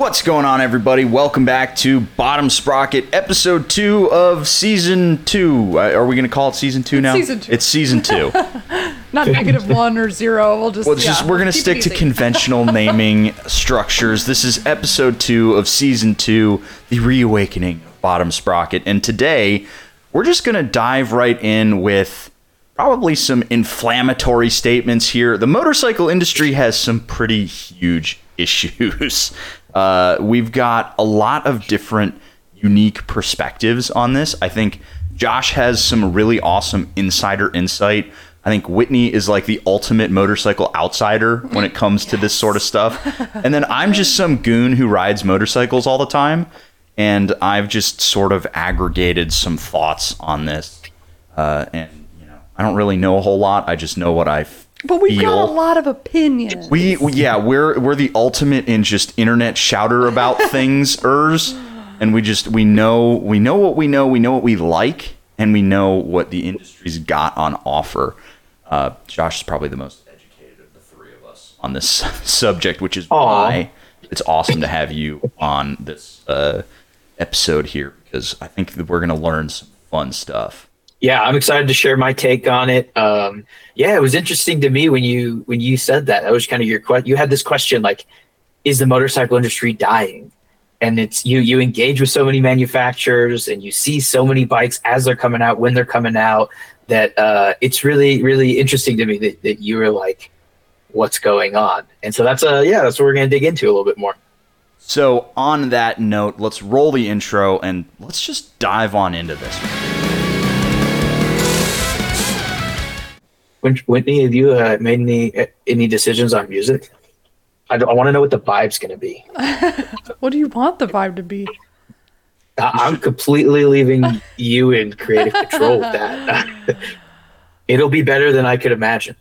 What's going on, everybody? Welcome back to Bottom Sprocket, episode two of season two. Uh, are we going to call it season two now? season two. It's season two. Not negative one or zero. We'll just. Well, it's yeah, just we're going to keep stick it to easy. conventional naming structures. This is episode two of season two, the reawakening of Bottom Sprocket, and today we're just going to dive right in with probably some inflammatory statements here. The motorcycle industry has some pretty huge issues. Uh, we've got a lot of different unique perspectives on this. I think Josh has some really awesome insider insight. I think Whitney is like the ultimate motorcycle outsider when it comes to this sort of stuff. And then I'm just some goon who rides motorcycles all the time. And I've just sort of aggregated some thoughts on this. Uh, and, you know, I don't really know a whole lot. I just know what I But we've feel. got a lot of opinions. We we- yeah, we're we're the ultimate in just internet shouter about things ers and we just we know we know what we know, we know what we like and we know what the industry's got on offer. Uh, Josh is probably the most educated of the three of us on this subject, which is why it's awesome to have you on this uh, episode here because I think that we're going to learn some fun stuff. Yeah i'm excited to share my take on it. Um yeah it was interesting to me when you when you said that. That was kind of your question you had this question like is the motorcycle industry dying? And it's you you engage with so many manufacturers and you see so many bikes as they're coming out when they're coming out that uh it's really really interesting to me that, that you were like what's going on? And so that's a yeah that's what we're gonna dig into a little bit more. So, on that note, let's roll the intro and let's just dive on into this. Whitney, have you uh, made any any decisions on music? I, I want to know what the vibe's going to be. what do you want the vibe to be? I- I'm completely leaving you in creative control with that. It'll be better than I could imagine.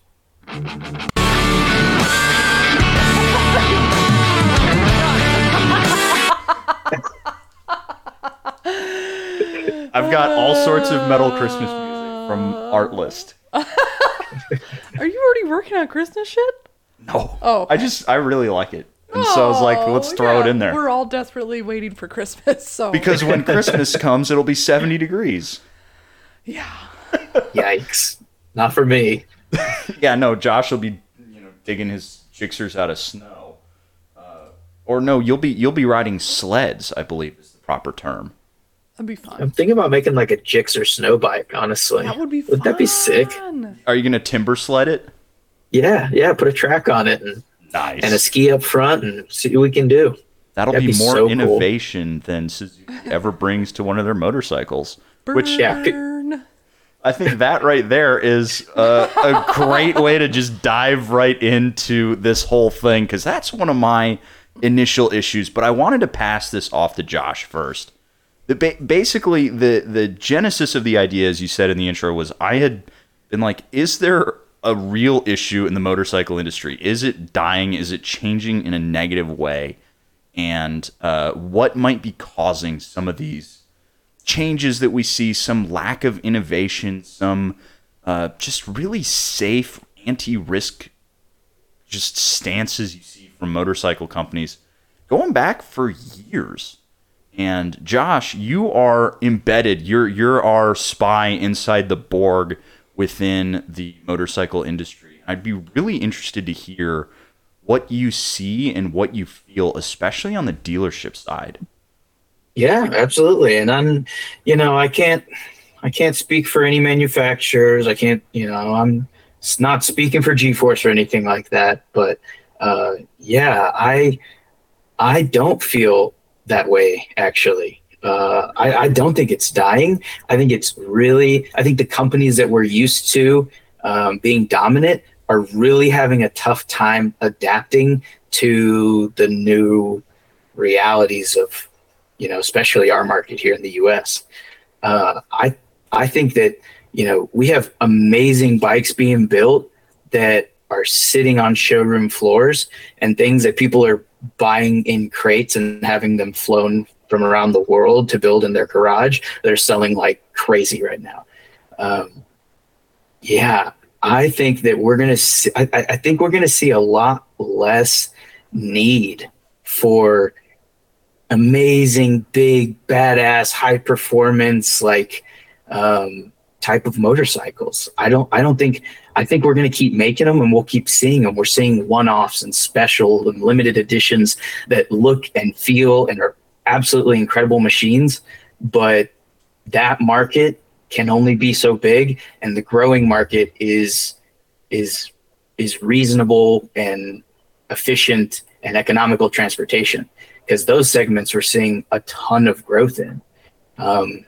I've got all sorts of metal Christmas music from Artlist. Are you already working on Christmas shit? No. Oh. I just, I really like it. And so I was like, Oh, let's throw it in there. We're all desperately waiting for Christmas, so Because when Christmas comes, it'll be 70 degrees. yeah. Yikes! Not for me. Yeah, no, Josh will be, you know, digging his Gixxers out of snow. Uh, or no, you'll be you'll be riding sleds, I believe is the proper term. That'd be fun. I'm thinking about making like a Gixxer snow bike. Honestly, That would be fun. Would that be sick? Are you gonna Timbersled it? Yeah, yeah. Put a track on it and, Nice. and a ski up front and see what we can do. That'll That'd be, be more so cool. innovation than Suzuki ever brings to one of their motorcycles. Which Yeah, pi- Burn. I think that right there is uh, a great way to just dive right into this whole thing because that's one of my initial issues. But I wanted to pass this off to Josh first. The ba- basically, the the genesis of the idea, as you said in the intro, was I had been like, is there a real issue in the motorcycle industry? Is it dying? Is it changing in a negative way? And uh, what might be causing some of these changes that we see, some lack of innovation, some uh, just really safe anti-risk just stances you see from motorcycle companies going back for years. And Josh, you are embedded. You're you're our spy inside the Borg within the motorcycle industry. I'd be really interested to hear what you see and what you feel, especially on the dealership side. Yeah, absolutely. And I'm, you know, I can't, I can't speak for any manufacturers. I can't, you know, I'm not speaking for G-Force or anything like that. But uh, yeah, I, I don't feel that way actually. Uh, I, I don't think it's dying. I think it's really. I think the companies that we're used to um, being dominant are really having a tough time adapting to the new realities of you know, especially our market here in the U.S. Uh, I I think that you know we have amazing bikes being built that are sitting on showroom floors and things that people are buying in crates and having them flown from around the world to build in their garage. They're selling like crazy right now. Um, yeah, I think that we're gonna. See, I, I think we're gonna see a lot less need for amazing, big, badass, high performance, like um, type of motorcycles. I don't. I don't think. I think we're going to keep making them, and we'll keep seeing them. We're seeing one-offs and special and limited editions that look and feel and are absolutely incredible machines. But that market can only be so big, and the growing market is is is reasonable and efficient and economical transportation because those segments we're seeing a ton of growth in. Um,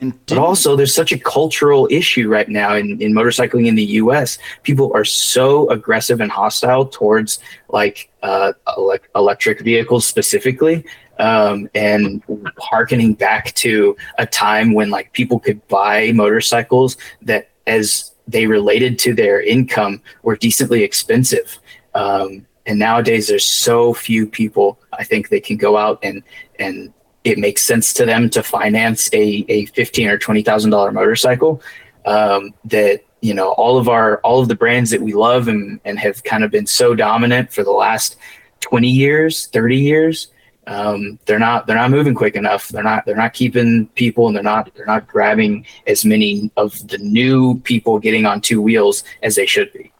but also, there's such a cultural issue right now in, in motorcycling in the U.S. People are so aggressive and hostile towards like uh, ele- electric vehicles specifically, um, and harkening back to a time when like people could buy motorcycles that, as they related to their income, were decently expensive. Um, and nowadays, there's so few people. I think they can go out and and it makes sense to them to finance a, a fifteen or twenty thousand dollar motorcycle. Um, that you know all of our all of the brands that we love and, and have kind of been so dominant for the last 20 years 30 years um, they're not they're not moving quick enough they're not they're not keeping people and they're not they're not grabbing as many of the new people getting on two wheels as they should be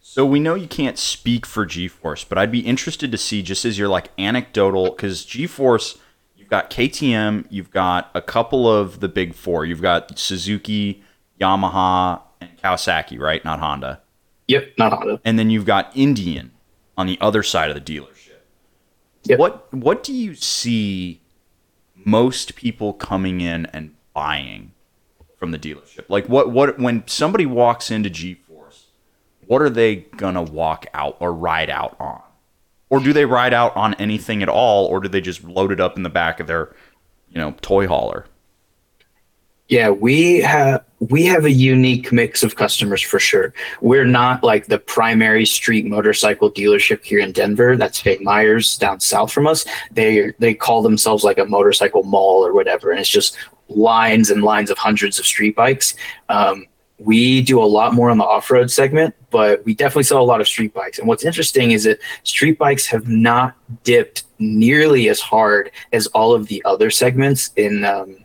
so we know you can't speak for g-force but i'd be interested to see just as you're like anecdotal because g-force you've got KTM, you've got a couple of the big four. You've got Suzuki, Yamaha, and Kawasaki, right? Not Honda. Yep, not Honda. And then you've got Indian on the other side of the dealership. Yep. What what do you see most people coming in and buying from the dealership? Like what what when somebody walks into G-Force, what are they gonna walk out or ride out on? Or do they ride out on anything at all, or do they just load it up in the back of their, you know, toy hauler? Yeah, we have we have a unique mix of customers for sure. We're not like the primary street motorcycle dealership here in Denver. That's Fay Myers down south from us. They they call themselves like a motorcycle mall or whatever, and it's just lines and lines of hundreds of street bikes. Um, we do a lot more on the off-road segment but we definitely sell a lot of street bikes. And what's interesting is that street bikes have not dipped nearly as hard as all of the other segments in um,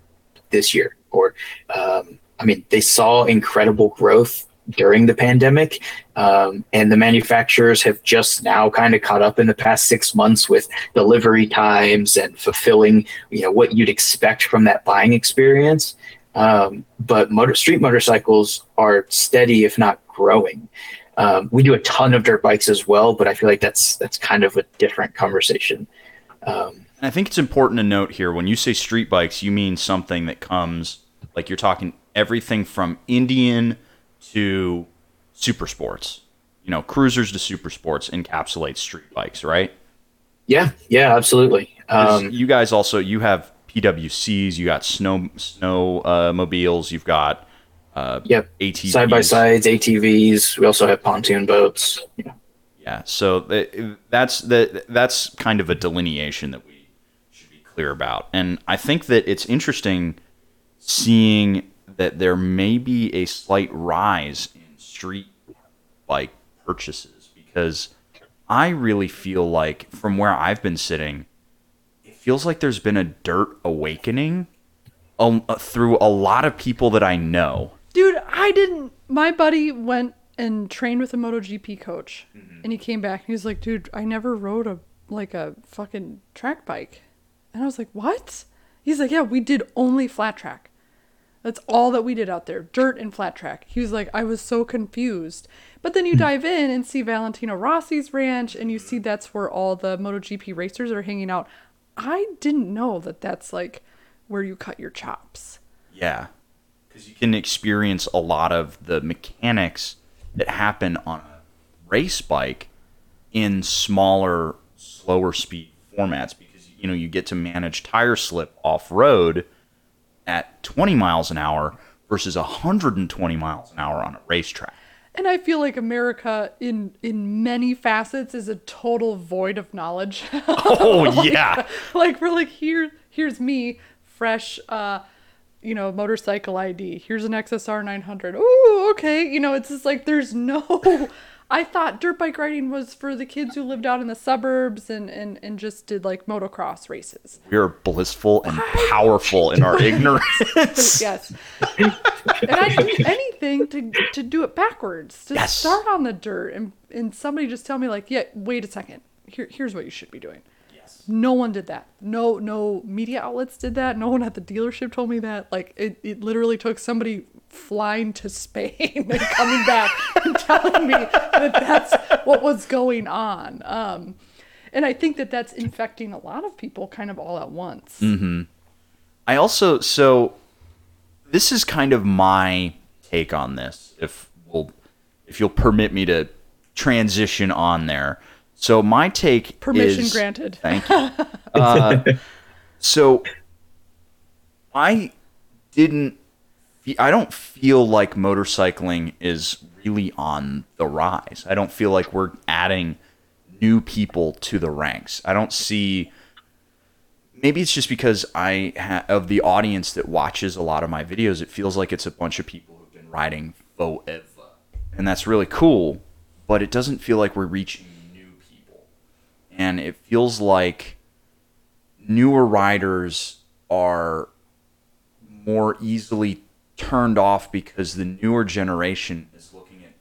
this year or um, i mean they saw incredible growth during the pandemic um, and the manufacturers have just now kind of caught up in the past six months with delivery times and fulfilling you know what you'd expect from that buying experience um, but motor street motorcycles are steady, if not growing. Um, we do a ton of dirt bikes as well, but I feel like that's that's kind of a different conversation. Um, I think it's important to note here when you say street bikes, you mean something that comes like you're talking everything from Indian to super sports. You know, cruisers to super sports encapsulate street bikes, right? Yeah, yeah, absolutely. Um, you guys also you have PWCs, you got snow snow uh, mobiles, you've got uh, yep ATVs. side by sides, ATVs. We also have pontoon boats. Yeah, yeah. So that's the that's kind of a delineation that we should be clear about, and I think that it's interesting seeing that there may be a slight rise in street bike purchases because I really feel like from where I've been sitting feels like there's been a dirt awakening um, uh, through a lot of people that I know. Dude, I didn't. My buddy went and trained with a MotoGP coach, mm-hmm. and he came back and he was like, "Dude, I never rode a like a fucking track bike," and I was like, "What?" He's like, "Yeah, we did only flat track. That's all that we did out there, dirt and flat track." He was like, "I was so confused." But then you hmm. dive in and see Valentino Rossi's ranch, and you see that's where all the MotoGP racers are hanging out. I didn't know that that's like where you cut your chops. Yeah. Because you can experience a lot of the mechanics that happen on a race bike in smaller, slower speed formats because you know you get to manage tire slip off road at 20 miles an hour versus 120 miles an hour on a racetrack. And I feel like America in in many facets is a total void of knowledge. Oh like, yeah. Like we're like here here's me fresh uh you know motorcycle ID. Here's an XSR 900. Ooh, okay. You know, it's just like there's no I thought dirt bike riding was for the kids who lived out in the suburbs and, and, and just did like motocross races. We are blissful and powerful in our ignorance. yes. and I do anything to to do it backwards. To Yes. start on the dirt and and somebody just tell me like, yeah, wait a second. Here here's what you should be doing. Yes. No one did that. No no media outlets did that. No one at the dealership told me that. Like it, it literally took somebody flying to Spain and coming back and telling me that that's what was going on. Um and I think that that's infecting a lot of people kind of all at once. I also so this is kind of my take on this. If we'll, if you'll permit me to transition on there. So my take Permission is- granted. Thank you. Uh, so I didn't. I don't feel like motorcycling is really on the rise. I don't feel like we're adding new people to the ranks. I don't see. Maybe it's just because I ha- of the audience that watches a lot of my videos. It feels like it's a bunch of people who've been riding forever, and that's really cool. But it doesn't feel like we're reaching and it feels like newer riders are more easily turned off because the newer generation is looking at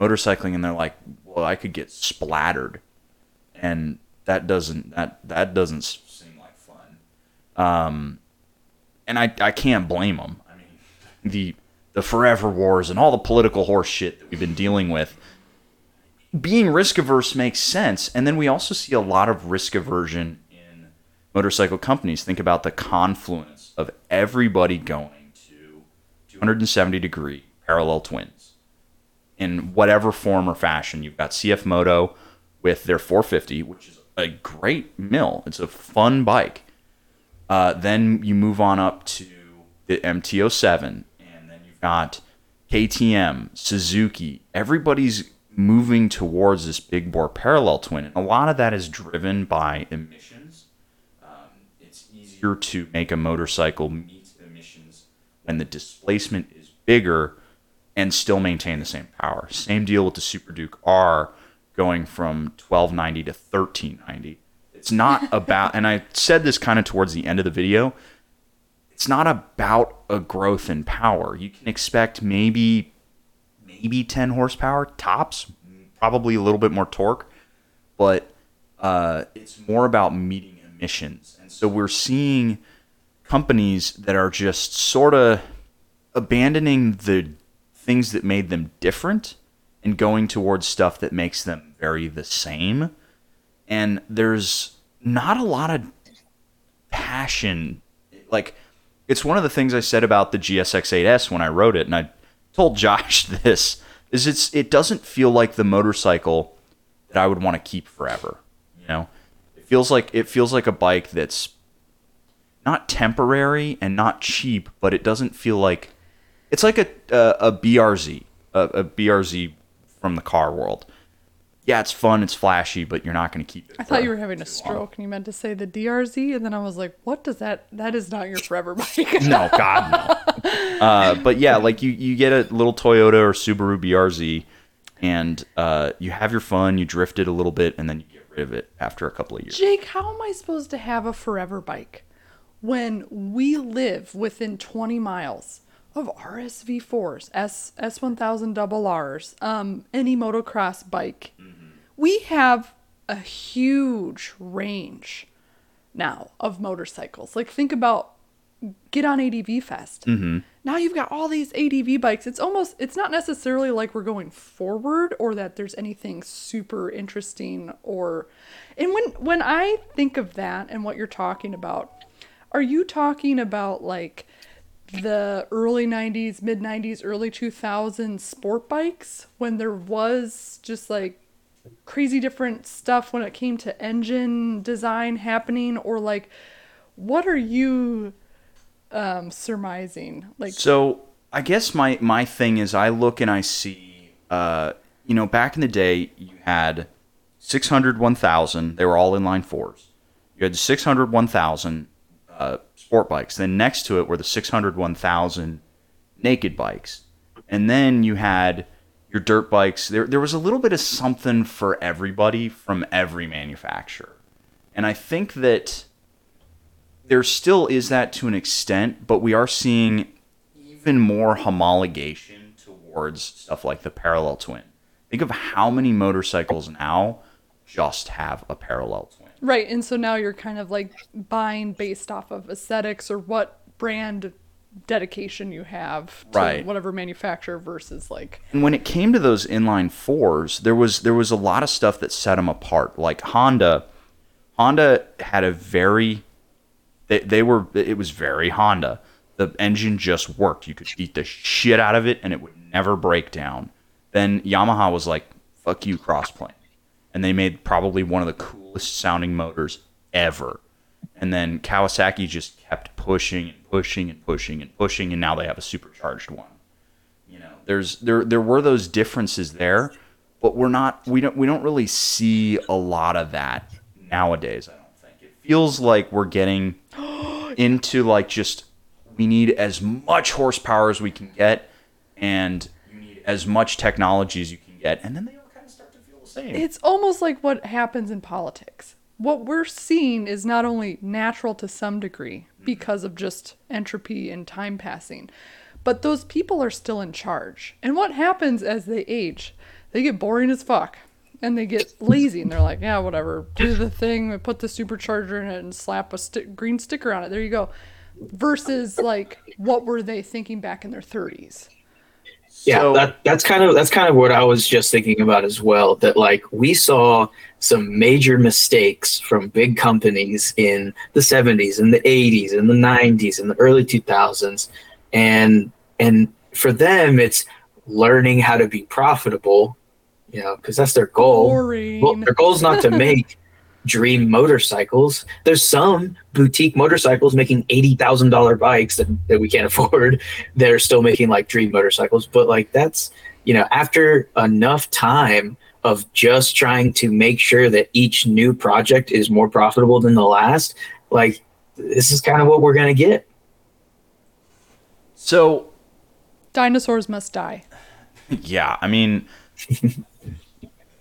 motorcycling and they're like, "Well, I could get splattered," and that doesn't that that doesn't seem like fun. Um, and I I can't blame them. I mean, the the forever wars and all the political horse shit that we've been dealing with. Being risk averse makes sense, and then we also see a lot of risk aversion in motorcycle companies. Think about the confluence of everybody going to 270 degree parallel twins in whatever form or fashion. You've got CF Moto with their 450, which is a great mill. It's a fun bike. Uh, then you move on up to the MT07, and then you've got KTM, Suzuki. Everybody's moving towards this big bore parallel twin, and a lot of that is driven by emissions. Um, it's easier to make a motorcycle meet emissions when the displacement is bigger and still maintain the same power. Same deal with the Super Duke R going from 1290 to 1390. It's not about, and I said this kind of towards the end of the video, it's not about a growth in power. You can expect maybe maybe 10 horsepower tops, probably a little bit more torque, but uh, it's more about meeting emissions. And so we're seeing companies that are just sort of abandoning the things that made them different and going towards stuff that makes them very the same. And there's not a lot of passion. Like, it's one of the things I said about the GSX-8S when I wrote it, and I told Josh this is it's it doesn't feel like the motorcycle that I would want to keep forever. You know, it feels like it feels like a bike that's not temporary and not cheap, but it doesn't feel like it's like a a, a BRZ, a, a BRZ from the car world. Yeah, it's fun, it's flashy, but you're not going to keep it. I thought you were having a too long. stroke and you meant to say the DRZ, and then I was like, "What does that? That is not your forever bike." no, God no. Uh, but yeah, like you, you get a little Toyota or Subaru BRZ, and uh, you have your fun. You drift it a little bit, and then you get rid of it after a couple of years. Jake, how am I supposed to have a forever bike when we live within 20 miles of RSV4s, S S1000 double Rs, um, any motocross bike? We have a huge range now of motorcycles. Like think about get on ADV Fest. Mm-hmm. Now you've got all these ADV bikes. It's almost it's not necessarily like we're going forward or that there's anything super interesting or and when when I think of that and what you're talking about, are you talking about like the early 90s, mid 90s, early 2000s sport bikes when there was just like crazy different stuff when it came to engine design happening or like what are you um surmising like So I guess my my thing is I look and I see, uh, you know, back in the day you had 600, 1000. They were all inline fours. You had the 600, 1000 uh, sport bikes. Then next to it were the 600, 1000 naked bikes. And then you had your dirt bikes. There there was a little bit of something for everybody from every manufacturer. And I think that there still is that to an extent, but we are seeing even more homologation towards stuff like the parallel twin. Think of how many motorcycles now just have a parallel twin. Right, and so now you're kind of like buying based off of aesthetics or what brand dedication you have to Right. whatever manufacturer versus like And when it came to those inline fours, there was there was a lot of stuff that set them apart. Like Honda, Honda had a very they, they were it was very Honda. The engine just worked. You could beat the shit out of it and it would never break down. Then Yamaha was like, fuck you, crossplane. And they made probably one of the coolest sounding motors ever. And then Kawasaki just kept pushing and pushing and pushing and pushing, and now they have a supercharged one. You know, there's there there were those differences there, but we're not we don't we don't really see a lot of that nowadays. I don't think it feels like we're getting into like just we need as much horsepower as we can get, and you need as much technology as you can get, and then they all kind of start to feel the same. it's almost like what happens in politics. What we're seeing is not only natural to some degree mm-hmm. because of just entropy and time passing, but those people are still in charge. And what happens as they age? They get boring as fuck and they get lazy and they're like, yeah, whatever, do the thing, put the supercharger in it and slap a sti- green sticker on it. There you go. Versus like, what were they thinking back in their 30s? Yeah So- that, that's kind of that's kind of what i was just thinking about as well that like we saw some major mistakes from big companies in the 70s and the 80s and the 90s and the early 2000s and and for them it's learning how to be profitable you know because that's their goal. Well, their goal is not to make dream motorcycles. There's some boutique motorcycles making eighty thousand dollar bikes that, that we can't afford. They're still making like dream motorcycles, but like that's you know after enough time of just trying to make sure that each new project is more profitable than the last, like this is kind of what we're gonna get. so Dinosaurs must die. Yeah, I mean,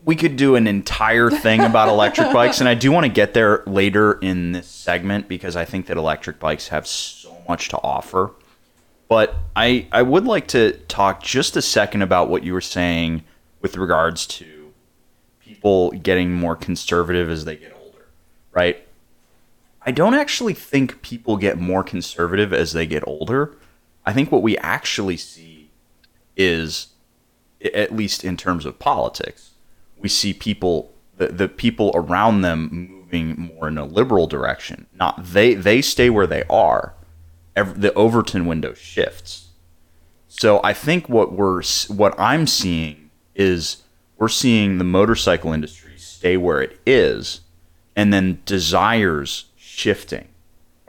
we could do an entire thing about electric bikes, and I do want to get there later in this segment because I think that electric bikes have so much to offer. But I, I would like to talk just a second about what you were saying with regards to people getting more conservative as they get older, right? I don't actually think people get more conservative as they get older. I think what we actually see is at least in terms of politics, we see people the, the people around them moving more in a liberal direction. Not they they stay where they are. Ev the Overton window shifts. So I think what we're what I'm seeing is we're seeing the motorcycle industry stay where it is, and then desires shifting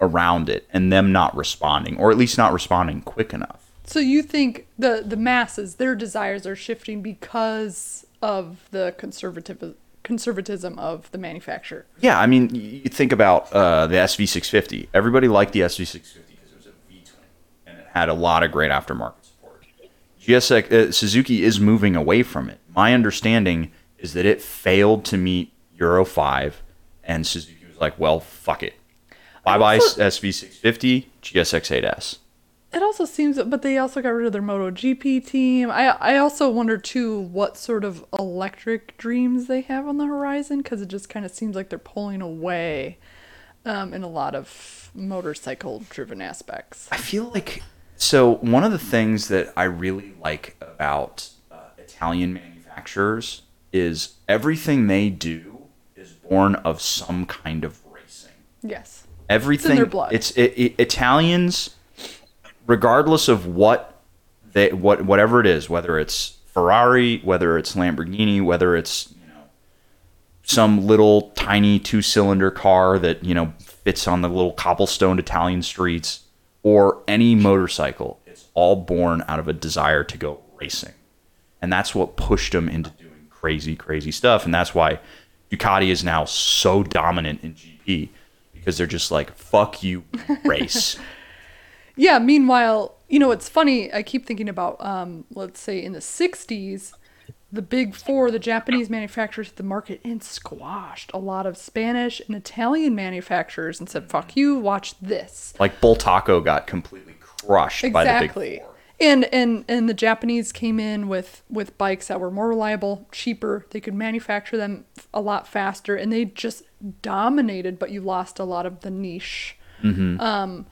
around it, and them not responding, or at least not responding quick enough. So you think the the masses, their desires are shifting because of the conservative conservatism of the manufacturer? Yeah, I mean, you think about uh, the SV650. Everybody liked the SV650 because it was a V-twin and it had a lot of great aftermarket support. GSX uh, Suzuki is moving away from it. My understanding is that it failed to meet Euro 5, and Suzuki was like, "Well, fuck it, bye bye also- SV650, GSX 8S." It also seems, but they also got rid of their MotoGP team. I I also wonder too what sort of electric dreams they have on the horizon because it just kind of seems like they're pulling away um, in a lot of motorcycle driven aspects. I feel like so one of the things that I really like about uh, Italian manufacturers is everything they do is born of some kind of racing. Yes. Everything It's in their blood. It's it, it, Italians, regardless of what they what whatever it is, whether it's Ferrari, whether it's Lamborghini, whether it's some little tiny two cylinder car that you know fits on the little cobblestone Italian streets, or any motorcycle, it's all born out of a desire to go racing, and that's what pushed them into doing crazy, crazy stuff, and that's why Ducati is now so dominant in GP because they're just like fuck you race. Yeah, meanwhile, you know, it's funny. I keep thinking about, um, let's say in the 60s, the big four, the Japanese manufacturers hit the market and squashed a lot of Spanish and Italian manufacturers and said, "Fuck you, watch this." Like Bultaco got completely crushed by the big Exactly. four. And and and the Japanese came in with with bikes that were more reliable, cheaper. They could manufacture them a lot faster, and they just dominated. But you lost a lot of the niche Mhm. um,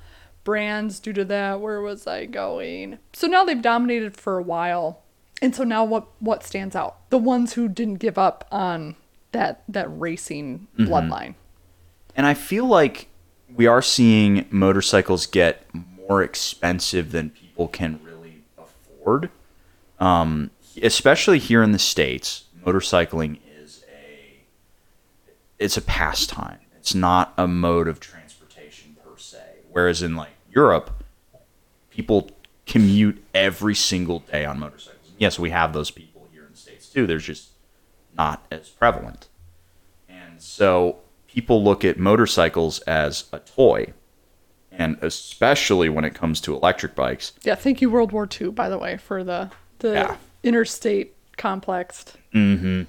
brands due to that. Where was I going? So now they've dominated for a while, and so now what what stands out? The ones who didn't give up on that that racing bloodline. And I feel like we are seeing motorcycles get more expensive than people can really afford. Um, especially here in the states, motorcycling is a it's a pastime. It's not a mode of transportation per se. Whereas in like Europe, people commute every single day on motorcycles. Yes, we have those people here in the states too. They're just not as prevalent. And so people look at motorcycles as a toy. And especially when it comes to electric bikes, Yeah, thank you World War II, by the way, for the the Yeah. interstate complex. Mm-hmm.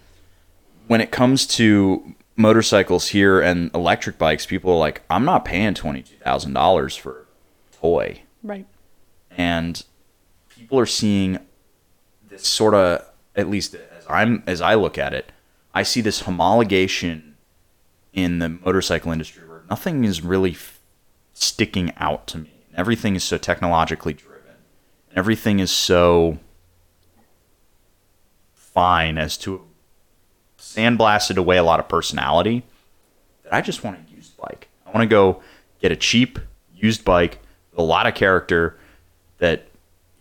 when it comes to motorcycles here and electric bikes, people are like, I'm not paying $22,000 for a toy. Right. and people are seeing this sort of at least as I'm as I look at it, I see this homologation in the motorcycle industry where nothing is really f- sticking out to me. Everything is so technologically driven. Everything is so fine as to sandblasted away a lot of personality that I just want a used bike. I want to go get a cheap used bike a lot of character that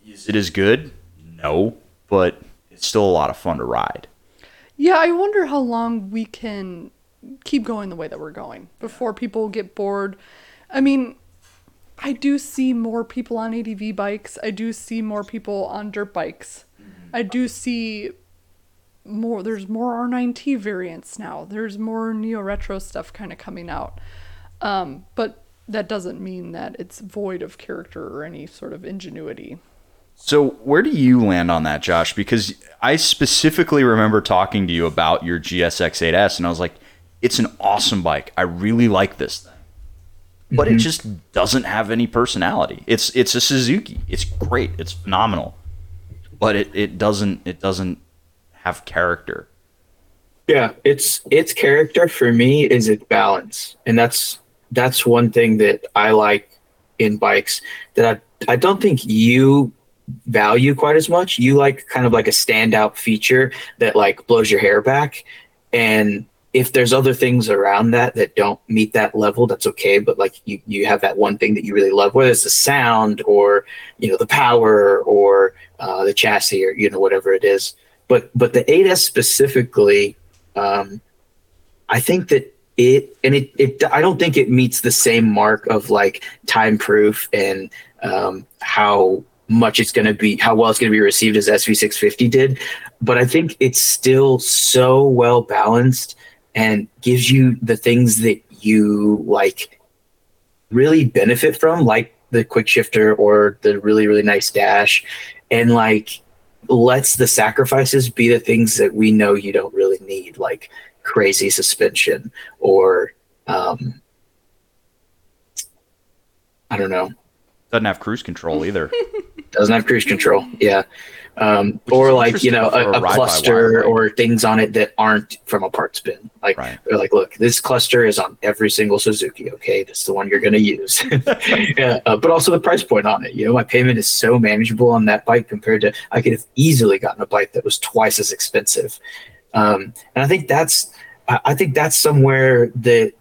is it as good? No, but it's still a lot of fun to ride. Yeah, I wonder how long we can keep going the way that we're going before people get bored. I mean, I do see more people on ADV bikes. I do see more people on dirt bikes. I do see more there's more R9T variants now. There's more neo retro stuff kind of coming out. Um, but that doesn't mean that it's void of character or any sort of ingenuity. So, where do you land on that, Josh? Because I specifically remember talking to you about your GSX 8S, and I was like, it's an awesome bike. I really like this thing. But it mm-hmm. just doesn't have any personality. It's it's a Suzuki. It's great. It's phenomenal. But it, it doesn't it doesn't have character. Yeah, it's its character for me is its balance, and that's that's one thing that I like in bikes that I I don't think you value quite as much. You like kind of like a standout feature that like blows your hair back, and if there's other things around that that don't meet that level, that's okay. But like you you have that one thing that you really love, whether it's the sound or you know the power or uh, the chassis or you know whatever it is. But but the 8S specifically um, I think that it and it, it I don't think it meets the same mark of like time proof and um, how much it's going to be how well it's going to be received as SV650 did. But I think it's still so well balanced and gives you the things that you like really benefit from like the quick shifter or the really really nice dash and like lets the sacrifices be the things that we know you don't really need, like crazy suspension or um, I don't know, Doesn't have cruise control either. doesn't have cruise control. Yeah. Um, Which or like, you know, a, a a cluster or things on it that aren't from a parts bin. Like, Right. they're like, look, this cluster is on every single Suzuki. Okay. That's the one you're going to use. yeah, uh, but also the price point on it. You know, my payment is so manageable on that bike compared to, I could have easily gotten a bike that was twice as expensive. Um, and I think that's, I think that's somewhere that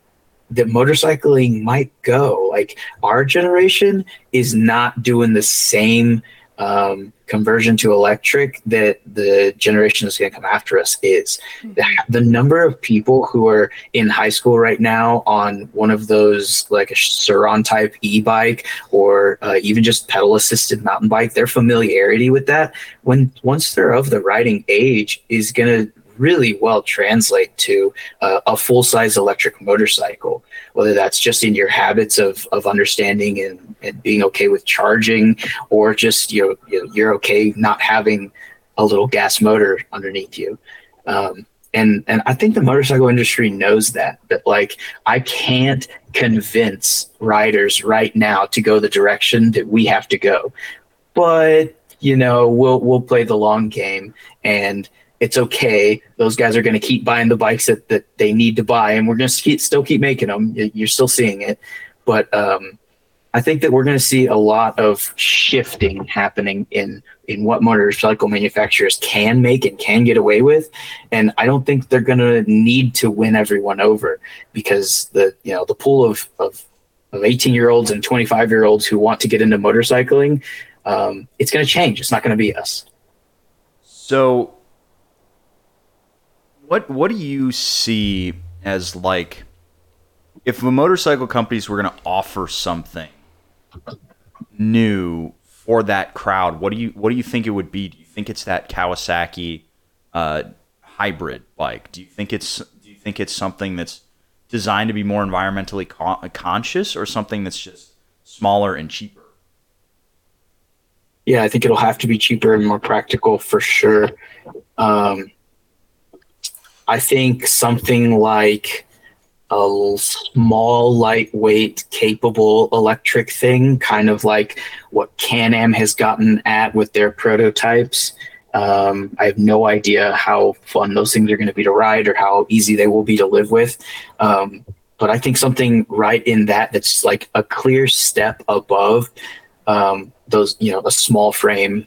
that motorcycling might go. Like our generation is not doing the same um, conversion to electric that the generation that's going to come after us is. The, the number of people who are in high school right now on one of those like a Sur-Ron type e-bike or uh, even just pedal assisted mountain bike, their familiarity with that when once they're of the riding age is going to really well translate to uh, a full size electric motorcycle, whether that's just in your habits of, of understanding and, and being okay with charging, or just you know, you know, you're okay not having a little gas motor underneath you. Um, and and I think the motorcycle industry knows that that like I can't convince riders right now to go the direction that we have to go, but you know we'll we'll play the long game and it's okay. Those guys are going to keep buying the bikes that, that they need to buy, and we're going to still keep making them. You're still seeing it, but um, I think that we're going to see a lot of shifting happening in in what motorcycle manufacturers can make and can get away with, and I don't think they're going to need to win everyone over because the you know the pool of of of 18 year olds and 25 year olds who want to get into motorcycling, um, it's going to change. It's not going to be us. So, what what do you see as like if the motorcycle companies were going to offer something new for that crowd? What do you what do you think it would be? Do you think it's that Kawasaki uh, hybrid bike? Do you think it's do you think it's something that's designed to be more environmentally con- conscious, or something that's just smaller and cheaper? Yeah, I think it'll have to be cheaper and more practical for sure. Um, I think something like a small, lightweight, capable electric thing, kind of like what Can Am has gotten at with their prototypes. Um, I have no idea how fun those things are going to be to ride or how easy they will be to live with. Um, but I think something right in that that's like a clear step above um, those, you know, a small frame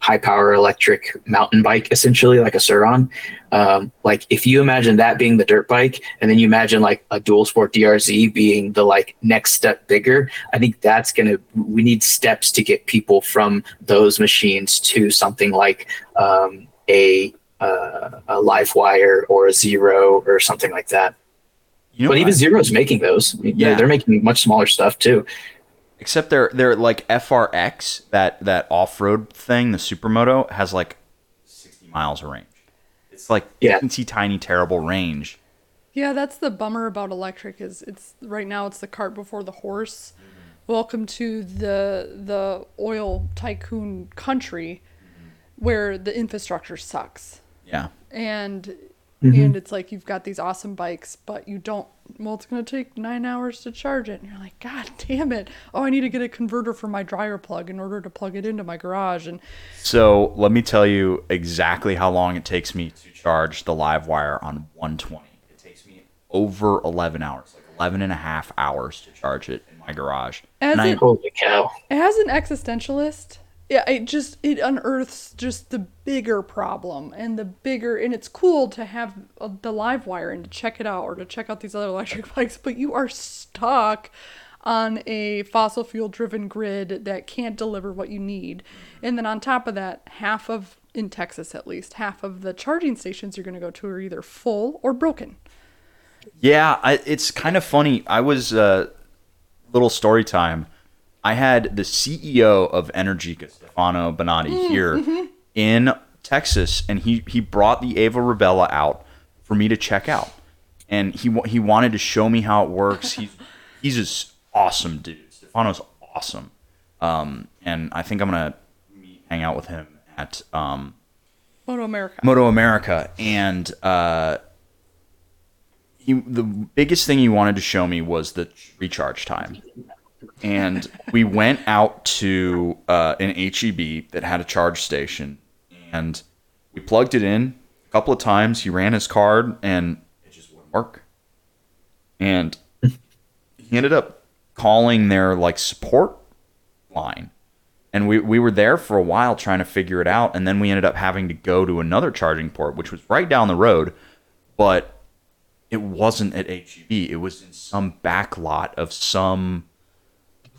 high power electric mountain bike essentially like a Sur-Ron. Um, like if you imagine that being the dirt bike and then you imagine like a dual sport DRZ being the like next step bigger, I think that's to, we need steps to get people from those machines to something like um, a, uh, a LiveWire or a zero or something like that. You know, but even I, Zero's making those. Yeah. They're, they're making much smaller stuff too. Except they're they're like FRX that that off road thing, the Supermoto has like sixty miles of range. It's like yeah. teensy tiny terrible range. Yeah, that's the bummer about electric is it's right now it's the cart before the horse. Mm-hmm. Welcome to the the oil tycoon country mm-hmm. where the infrastructure sucks. Yeah. And Mm-hmm. And it's like you've got these awesome bikes, but you don't. Well, it's going to take nine hours to charge it. And you're like, God damn it. Oh, I need to get a converter for my dryer plug in order to plug it into my garage. And so let me tell you exactly how long it takes me to charge the LiveWire on 120. It takes me over 11 hours, like 11 and a half hours to charge it in my garage. As, an, holy cow. as an existentialist, yeah it just it unearths just the bigger problem and the bigger and it's cool to have the LiveWire and to check it out or to check out these other electric bikes but you are stuck on a fossil fuel driven grid that can't deliver what you need. And then on top of that half of in texas at least half of the charging stations you're going to go to are either full or broken. Yeah I, it's kind of funny. I was uh little story time I had the CEO of Energica, Stefano Bonatti, mm, here mm-hmm. in Texas, and he he brought the Eva Ribelle out for me to check out, and he he wanted to show me how it works. He's he's just awesome dude. Stefano's awesome, um, and I think I'm gonna hang out with him at um, Moto America. Moto America, and uh, he the biggest thing he wanted to show me was the recharge time and we went out to uh, an HEB that had a charge station, and we plugged it in a couple of times. He ran his card, and it just wouldn't work. And he ended up calling their like support line, and we we were there for a while trying to figure it out, and then we ended up having to go to another charging port, which was right down the road, but it wasn't at HEB. It was in some back lot of some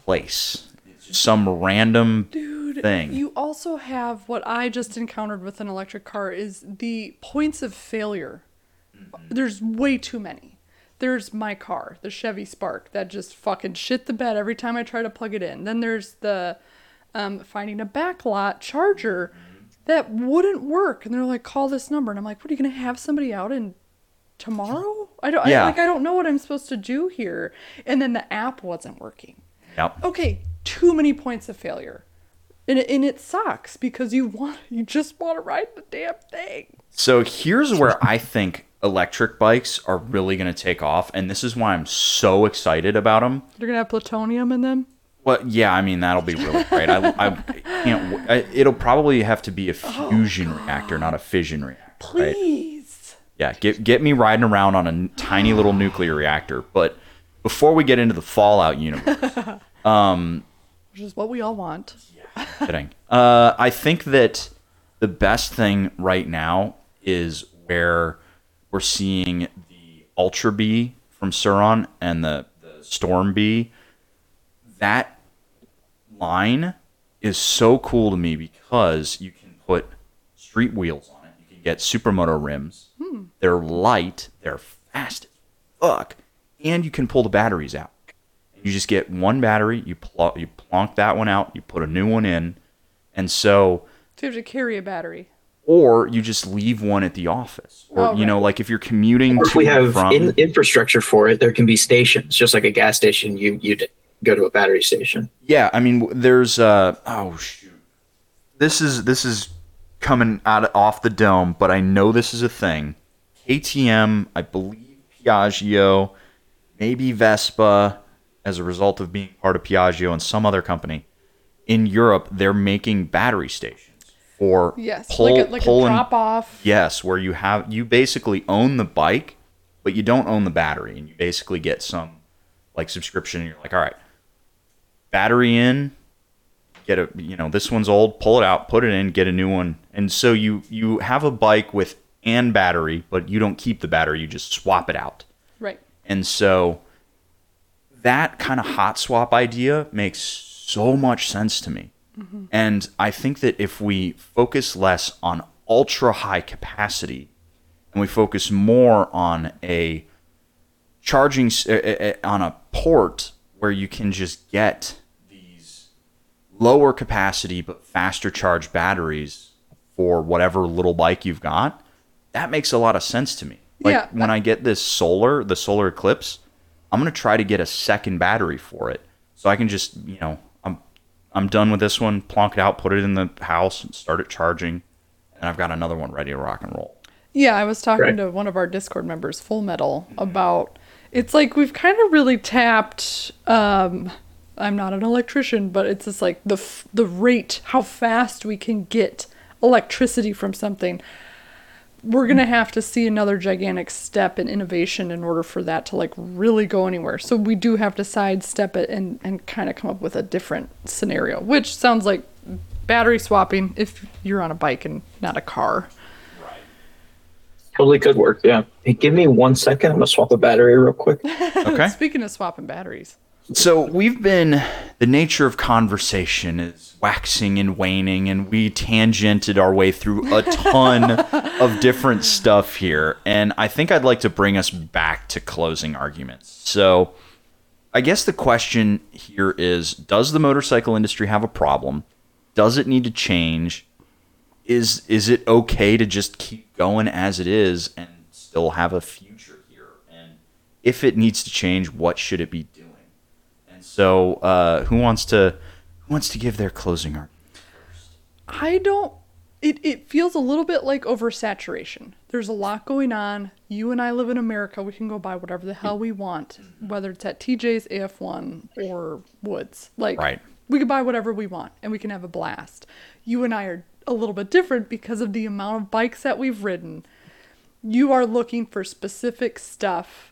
place. Some random Dude, thing. You also have what I just encountered with an electric car is the points of failure. Mm-hmm. There's way too many. There's my car, the Chevy Spark, that just fucking shit the bed every time I try to plug it in. Then there's the um, finding a backlot charger mm-hmm. that wouldn't work, and they're like, "Call this number," and I'm like, "What are you gonna have somebody out in tomorrow? I don't yeah. I, like I don't know what I'm supposed to do here." And then the app wasn't working. Yep. Okay, too many points of failure. And it, and it sucks because you want you just want to ride the damn thing. So here's where I think electric bikes are really going to take off, and this is why I'm so excited about them. They're gonna have plutonium in them. Well, yeah, I mean that'll be really great. I, I can't. I, it'll probably have to be a oh, fusion reactor, not a fission reactor. Right? Please. Yeah, get get me riding around on a tiny little nuclear reactor. But before we get into the Fallout universe, Which is what we all want. kidding. Uh, I think that the best thing right now is where we're seeing the Ultra Bee from Sur-Ron and the, the Storm Bee. That line is so cool to me because you can put street wheels on it. You can get supermoto rims. They're light. They're fast as fuck, and you can pull the batteries out. You just get one battery, you pl- you plonk that one out, you put a new one in, and so So you have to carry a battery. or you just leave one at the office, or Oh, you know, like if you're commuting Or to if we have from. in, infrastructure for it, there can be stations, just like a gas station. You you go to a battery station. yeah, I mean, there's uh oh shoot, this is this is coming out of, off the dome, but I know this is a thing. KTM, I believe Piaggio, maybe Vespa, as a result of being part of Piaggio and some other company in Europe, they're making battery stations for Yes. pull, like a, like a pull and- drop off. Yes, where you have you basically own the bike, but you don't own the battery, and you basically get some like subscription. And you're like, all right, battery in, get a you know this one's old, pull it out, put it in, get a new one, and so you you have a bike with and battery, but you don't keep the battery, you just swap it out, Right. and so that kind of hot swap idea makes so much sense to me. And I think that if we focus less on ultra high capacity and we focus more on a charging uh, uh, uh, on a port where you can just get these lower capacity but faster charge batteries for whatever little bike you've got, that makes a lot of sense to me. Like Yeah. when I get this solar, the solar eclipse, I'm gonna try to get a second battery for it, so I can just you know I'm I'm done with this one, plonk it out, put it in the house, and start it charging, and I've got another one ready to rock and roll. Yeah, I was talking Right. to one of our Discord members, Full Metal, about it's like we've kind of really tapped. Um, I'm not an electrician, but it's just like the f- the rate, how fast we can get electricity from something. We're gonna have to see another gigantic step in innovation in order for that to like really go anywhere. So we do have to sidestep it and and kind of come up with a different scenario, which sounds like battery swapping if you're on a bike and not a car. Totally could work. Yeah. Hey, give me one second. I'm gonna swap a battery real quick. Okay. Speaking of swapping batteries. So we've been the nature of conversation is waxing and waning, and we tangented our way through a ton of different stuff here. And I think I'd like to bring us back to closing arguments. So I guess the question here is Does the motorcycle industry have a problem? Does it need to change? Is is it okay to just keep going as it is and still have a future here? And if it needs to change, what should it be doing? So, uh, who wants to who wants to give their closing art? I don't. It, it feels a little bit like oversaturation. There's a lot going on. You and I live in America. We can go buy whatever the hell we want, whether it's at TJ's, AF1, or Woods. Like, Right. we can buy whatever we want and we can have a blast. You and I are a little bit different because of the amount of bikes that we've ridden. You are looking for specific stuff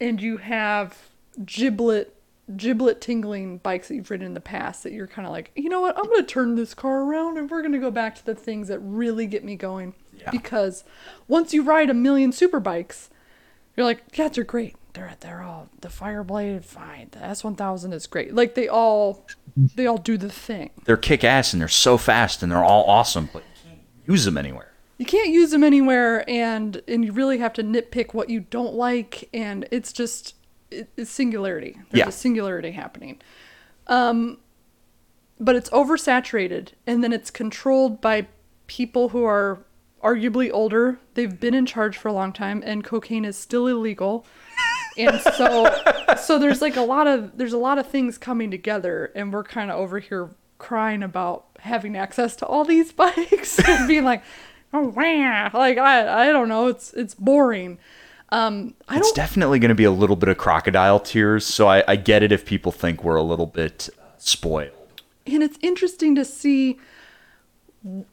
and you have giblet giblet tingling bikes that you've ridden in the past that you're kind of like, you know what, I'm going to turn this car around and we're going to go back to the things that really get me going. Yeah. Because once you ride a million super bikes, you're like, yeah, they're great. They're they're all the Fireblade, fine. The S1000 is great. Like they all they all do the thing. They're kick ass and they're so fast and they're all awesome, but you can't use them anywhere. You can't use them anywhere, and and you really have to nitpick what you don't like, and it's just it's singularity. There's Yeah. a singularity happening. Um, but it's oversaturated, and then it's controlled by people who are arguably older. They've been in charge for a long time, and cocaine is still illegal. and so so there's like a lot of there's a lot of things coming together and we're kind of over here crying about having access to all these bikes and being like, oh wow, like I I don't know, it's it's boring. Um, I It's don't. definitely going to be a little bit of crocodile tears. So I, I get it if people think we're a little bit uh, spoiled. and it's interesting to see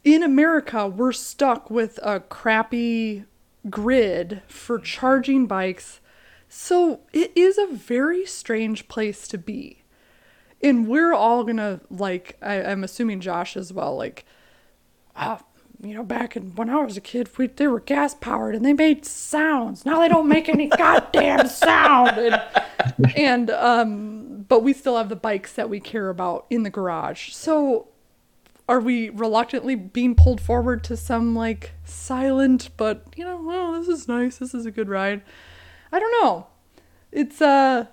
in America, we're stuck with a crappy grid for charging bikes. So it is a very strange place to be. And we're all gonna, like, I, I'm assuming Josh as well, like, ah, you know, back in when I was a kid, we, they were gas powered and they made sounds. Now they don't make any goddamn sound. And, and um, but we still have the bikes that we care about in the garage. So are we reluctantly being pulled forward to some like silent but you know oh this is nice. This is a good ride. I don't know. It's uh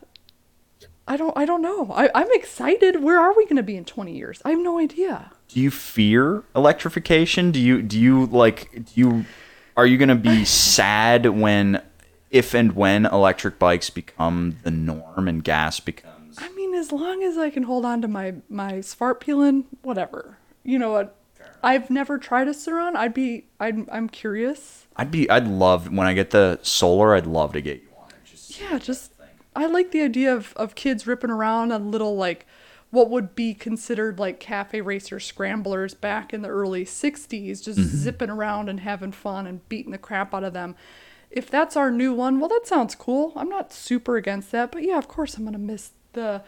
i don't i don't know. I, i'm excited. Where are we going to be in 20 years? I have no idea Do you fear electrification? Do you do you like do you are you going to be sad when if and when electric bikes become the norm and gas becomes i mean as long as i can hold on to my my Svartpilen whatever you know what i've never tried a Sur-Ron. i'd be i'm, I'm curious I'd be I'd love when I get the solar, I'd love to get you on it. Just Yeah, just I like the idea of, of kids ripping around on little like what would be considered like cafe racer scramblers back in the early 60s just zipping around and having fun and beating the crap out of them. If that's our new one, well that sounds cool. I'm not super against that, but yeah, of course I'm going to miss the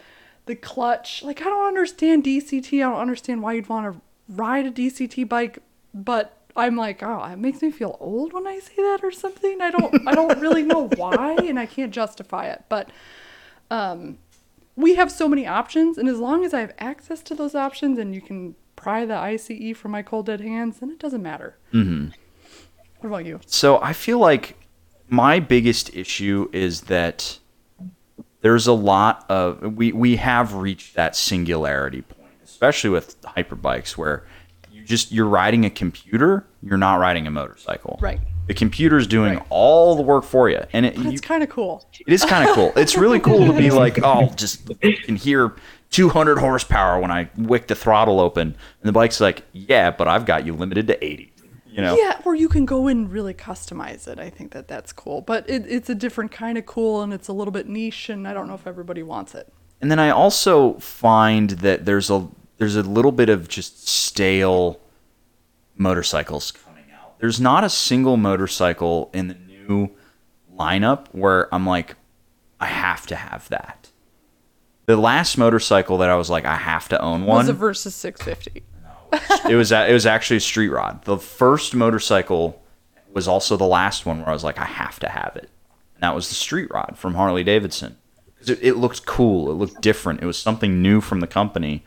the clutch. Like I don't understand DCT. I don't understand why you'd want to ride a DCT bike, but I'm like, oh, it makes me feel old when I say that or something. I don't I don't really know why and I can't justify it. But um we have so many options and as long as I have access to those options and you can pry the ICE from my cold dead hands, then it doesn't matter. Mm-hmm. What about you? So I feel like my biggest issue is that there's a lot of we we have reached that singularity point, especially with hyperbikes where you just you're riding a computer, you're not riding a motorcycle. Right. The computer's doing Right. all the work for you, and it, it's kind of cool. it is kind of cool. It's really cool to be like, oh, just can hear 200 horsepower when I wick the throttle open, and the bike's like, yeah, but I've got you limited to 80. You know. Yeah, or you can go in and really customize it. I think that that's cool, but it, it's a different kind of cool, and it's a little bit niche, and I don't know if everybody wants it. And then I also find that there's a there's a little bit of just stale motorcycles. There's not a single motorcycle in the new lineup where I'm like, I have to have that. The last motorcycle that I was like, I have to own one. Was a Versys 650. it was it was actually a street rod. The first motorcycle was also the last one where I was like, I have to have it. And that was the street rod from Harley Davidson. It, it looked cool. It looked different. It was something new from the company,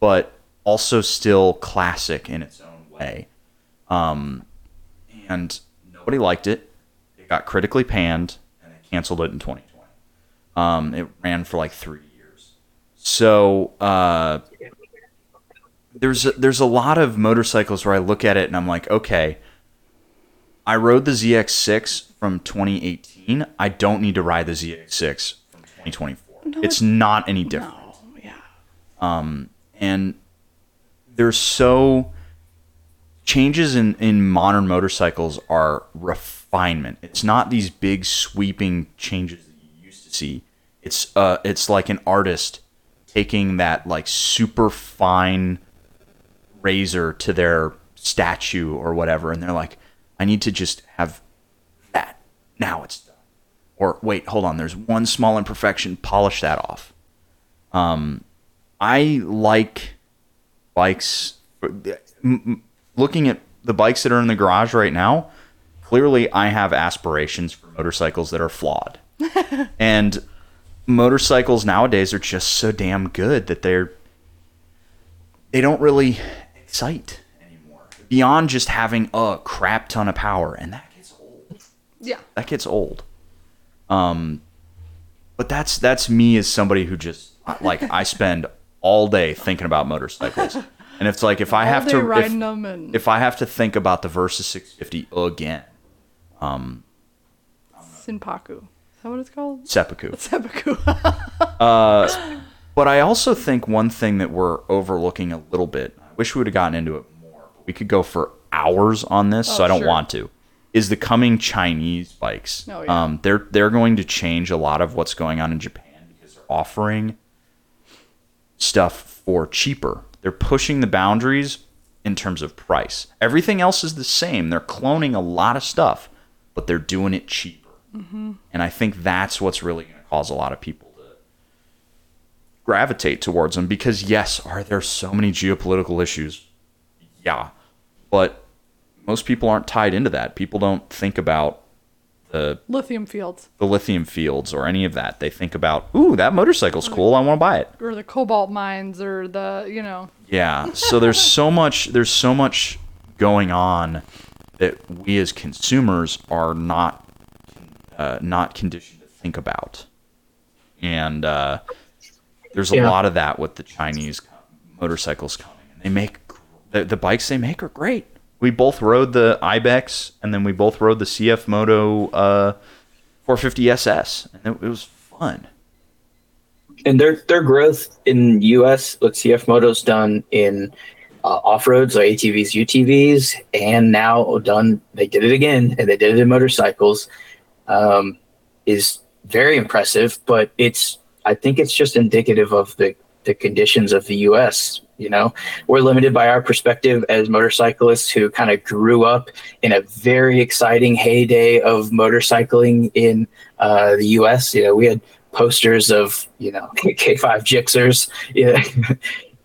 but also still classic in its own way. Um, and nobody liked it. It got critically panned, and they canceled it in 2020. Um, it ran for like three years. So uh, there's a, there's a lot of motorcycles where I look at it and I'm like, okay, I rode the ZX6 from 2018. I don't need to ride the ZX6 from 2024. No, it's not any different. No, yeah. And there's so changes in, in modern motorcycles are refinement. It's not these big sweeping changes that you used to see. It's uh it's like an artist taking that like super fine razor to their statue or whatever and they're like I need to just have that. Now it's done. Or wait, hold on, there's one small imperfection, polish that off. Um I like bikes looking at the bikes that are in the garage right now, clearly I have aspirations for motorcycles that are flawed. and motorcycles nowadays are just so damn good that they're they don't really excite anymore. Beyond just having a crap ton of power and that gets old. Yeah. That gets old. Um but that's that's me as somebody who just like I spend all day thinking about motorcycles. And it's like if I have to if, them and if I have to think about the Versys 650 again, Sinpaku. Is that what it's called? seppuku. Seppuku. But I also think one thing that we're overlooking a little bit, I wish we would have gotten into it more. We could go for hours on this, so Oh, I don't sure. want to. Is the coming Chinese bikes. Oh, yeah. Um, they're they're going to change a lot of what's going on in Japan because they're offering stuff for cheaper. They're pushing the boundaries in terms of price. Everything else is the same. They're cloning a lot of stuff, but they're doing it cheaper. Mm-hmm. And I think that's what's really going to cause a lot of people to gravitate towards them because yes, are there so many geopolitical issues? Yeah. But most people aren't tied into that. People don't think about the Lithium fields the lithium fields or any of that. They think about, "Ooh, that motorcycle's cool. I want to buy it." or the cobalt mines or the you know Yeah. So there's so much there's so much going on that we as consumers are not uh, not conditioned to think about. And uh, there's a Yeah. lot of that with the Chinese motorcycles coming. And they make the, the bikes they make are great. We both rode the Ibex and then we both rode the CF Moto uh, 450 SS and it, it was fun. and their their growth in U.S. what CF Moto's done in uh, off roads, like ATVs, UTVs, and now done. They did it again, and they did it in motorcycles. Um, is very impressive, but it's I think it's just indicative of the the conditions of the U.S. You know, we're limited by our perspective as motorcyclists who kind of grew up in a very exciting heyday of motorcycling in uh, the U.S. You know, we had posters of you know K5 Gixxers. Yeah.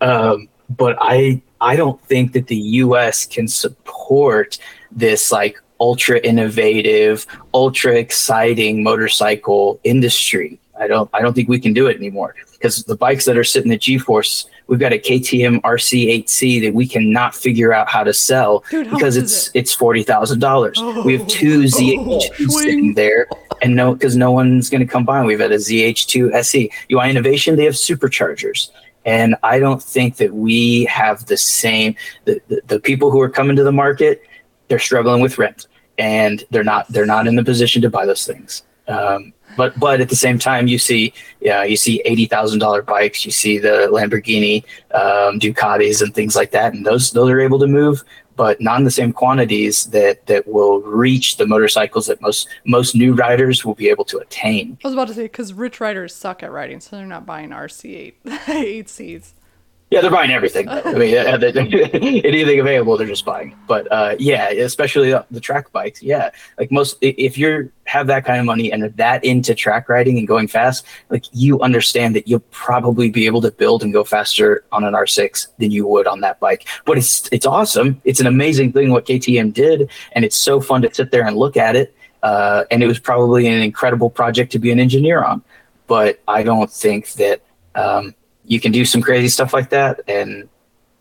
um, but I I don't think that the U.S. can support this like ultra innovative, ultra exciting motorcycle industry. I don't I don't think we can do it anymore because the bikes that are sitting at G-Force, we've got a KTM RC8C that we cannot figure out how to sell Dude, how because it's it? it's forty thousand dollars. we have Oh. two ZH2s Oh, sitting there, and no, because no one's going to come by. We've had a ZH2 SE. Want innovation? They have superchargers, and I don't think that we have the same. The, the, the people who are coming to the market, they're struggling with rent, and they're not they're not in the position to buy those things. Um, but but at the same time, you see yeah you see eighty thousand dollar bikes, you see the Lamborghini, um, Ducatis, and things like that, and those those are able to move but not in the same quantities that that will reach the motorcycles that most most new riders will be able to attain. I was about to say because rich riders suck at riding, so they're not buying RC8 eight Cs. Yeah, they're buying everything. I mean, anything available, they're just buying. But uh, yeah, especially the, the track bikes. Yeah, like most, if you have that kind of money and are that into track riding and going fast, like you understand that you'll probably be able to build and go faster on an R6 than you would on that bike. But it's it's awesome. It's an amazing thing what KTM did, and it's so fun to sit there and look at it. Uh, and it was probably an incredible project to be an engineer on. But I don't think that. Um, you can do some crazy stuff like that and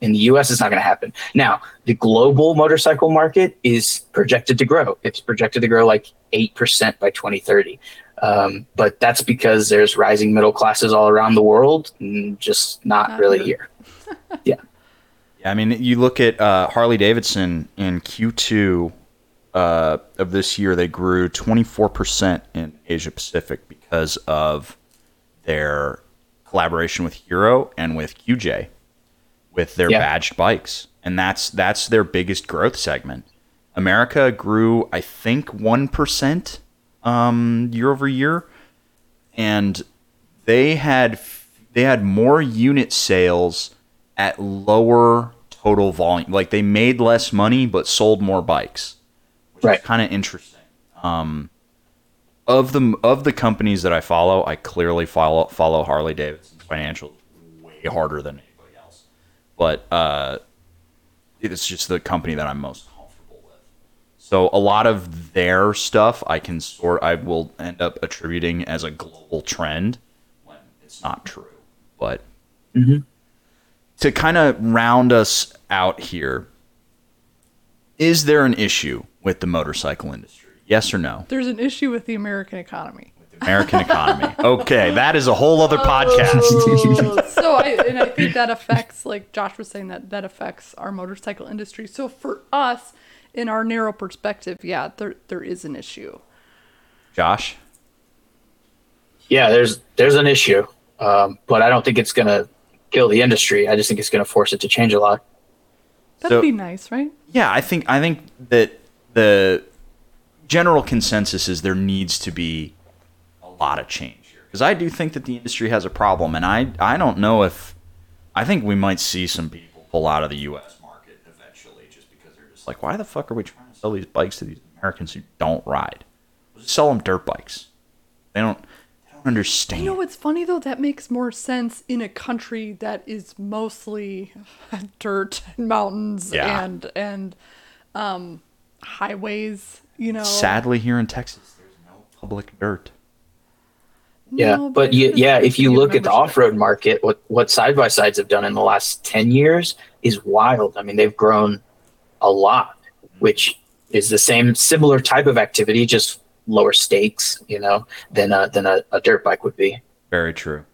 in the US it's not going to happen. Now, the global motorcycle market is projected to grow. It's projected to grow like 8% by 2030. Um, but that's because there's rising middle classes all around the world and just not, Not really here. here. Yeah. Yeah, I mean, you look at uh, Harley Davidson in Q2 uh, of this year, they grew 24% in Asia Pacific because of their collaboration with Hero and with QJ with their Yeah. badged bikes. And that's that's their biggest growth segment. America grew, I think, 1% um, year over year. And they had they had more unit sales at lower total volume. Like they made less money but sold more bikes, which Right. is kind of interesting. Um, of the of the companies that I follow, I clearly follow follow Harley Davidson's financials way harder than anybody else. But uh, it's just the company that I'm most comfortable with. So a lot of their stuff I can sort I will end up attributing as a global trend when it's not true. But to kind of round us out here, is there an issue with the motorcycle industry? Yes or no? There's an issue with the American economy. American economy. Okay, that is a whole other podcast. so I and I think that affects like Josh was saying that that affects our motorcycle industry. So for us, in our narrow perspective, yeah, there there is an issue. Josh? Yeah, there's there's an issue. Um, but I don't think it's going to kill the industry. I just think it's going to force it to change a lot. That'd So- be nice, right? Yeah, I think I think that the general consensus is there needs to be a lot of change here because I do think that the industry has a problem, and I I don't know if I think we might see some people pull out of the U.S. market eventually just because they're just like, why the fuck are we trying to sell these bikes to these Americans who don't ride? We'll sell them dirt bikes. They don't they don't understand. You know what's funny though? That makes more sense in a country that is mostly dirt and mountains Yeah. and and um, highways. You know, Sadly, here in Texas, there's no public dirt. Yeah, No, but it you, yeah, if you the look at the off-road market, what what side by sides have done in the last ten years is wild. I mean, they've grown a lot, mm-hmm. which is the same similar type of activity, just lower stakes, you know, than a, than a, a dirt bike would be. Very true.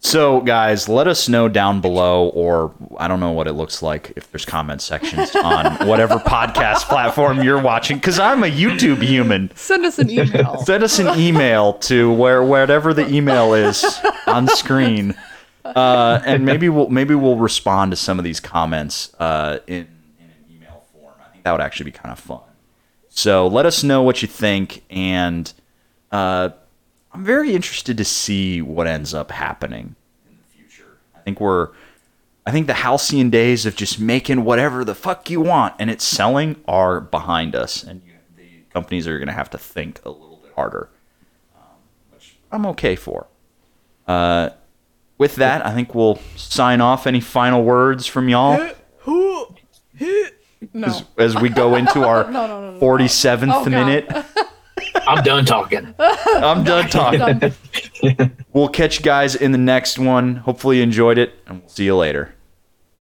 So, guys, let us know down below, or I don't know what it looks like if there's comment sections on whatever podcast platform you're watching, because I'm a YouTube human. Send us an email. Send us an email to where whatever the email is on screen, uh, and maybe we'll maybe we'll respond to some of these comments uh, in in an email form. I think that would actually be kind of fun. So let us know what you think, and uh, I'm very interested to see what ends up happening in the future. I think we're, I think the halcyon days of just making whatever the fuck you want and it's selling are behind us, and the companies are going to have to think a little bit harder, um, which I'm okay for. Uh, with that, I think we'll sign off. Any final words from y'all No. as we go into our no, no, no. 47th Oh, minute? I'm done talking. I'm done talking. We'll catch you guys in the next one. Hopefully you enjoyed it, and we'll see you later.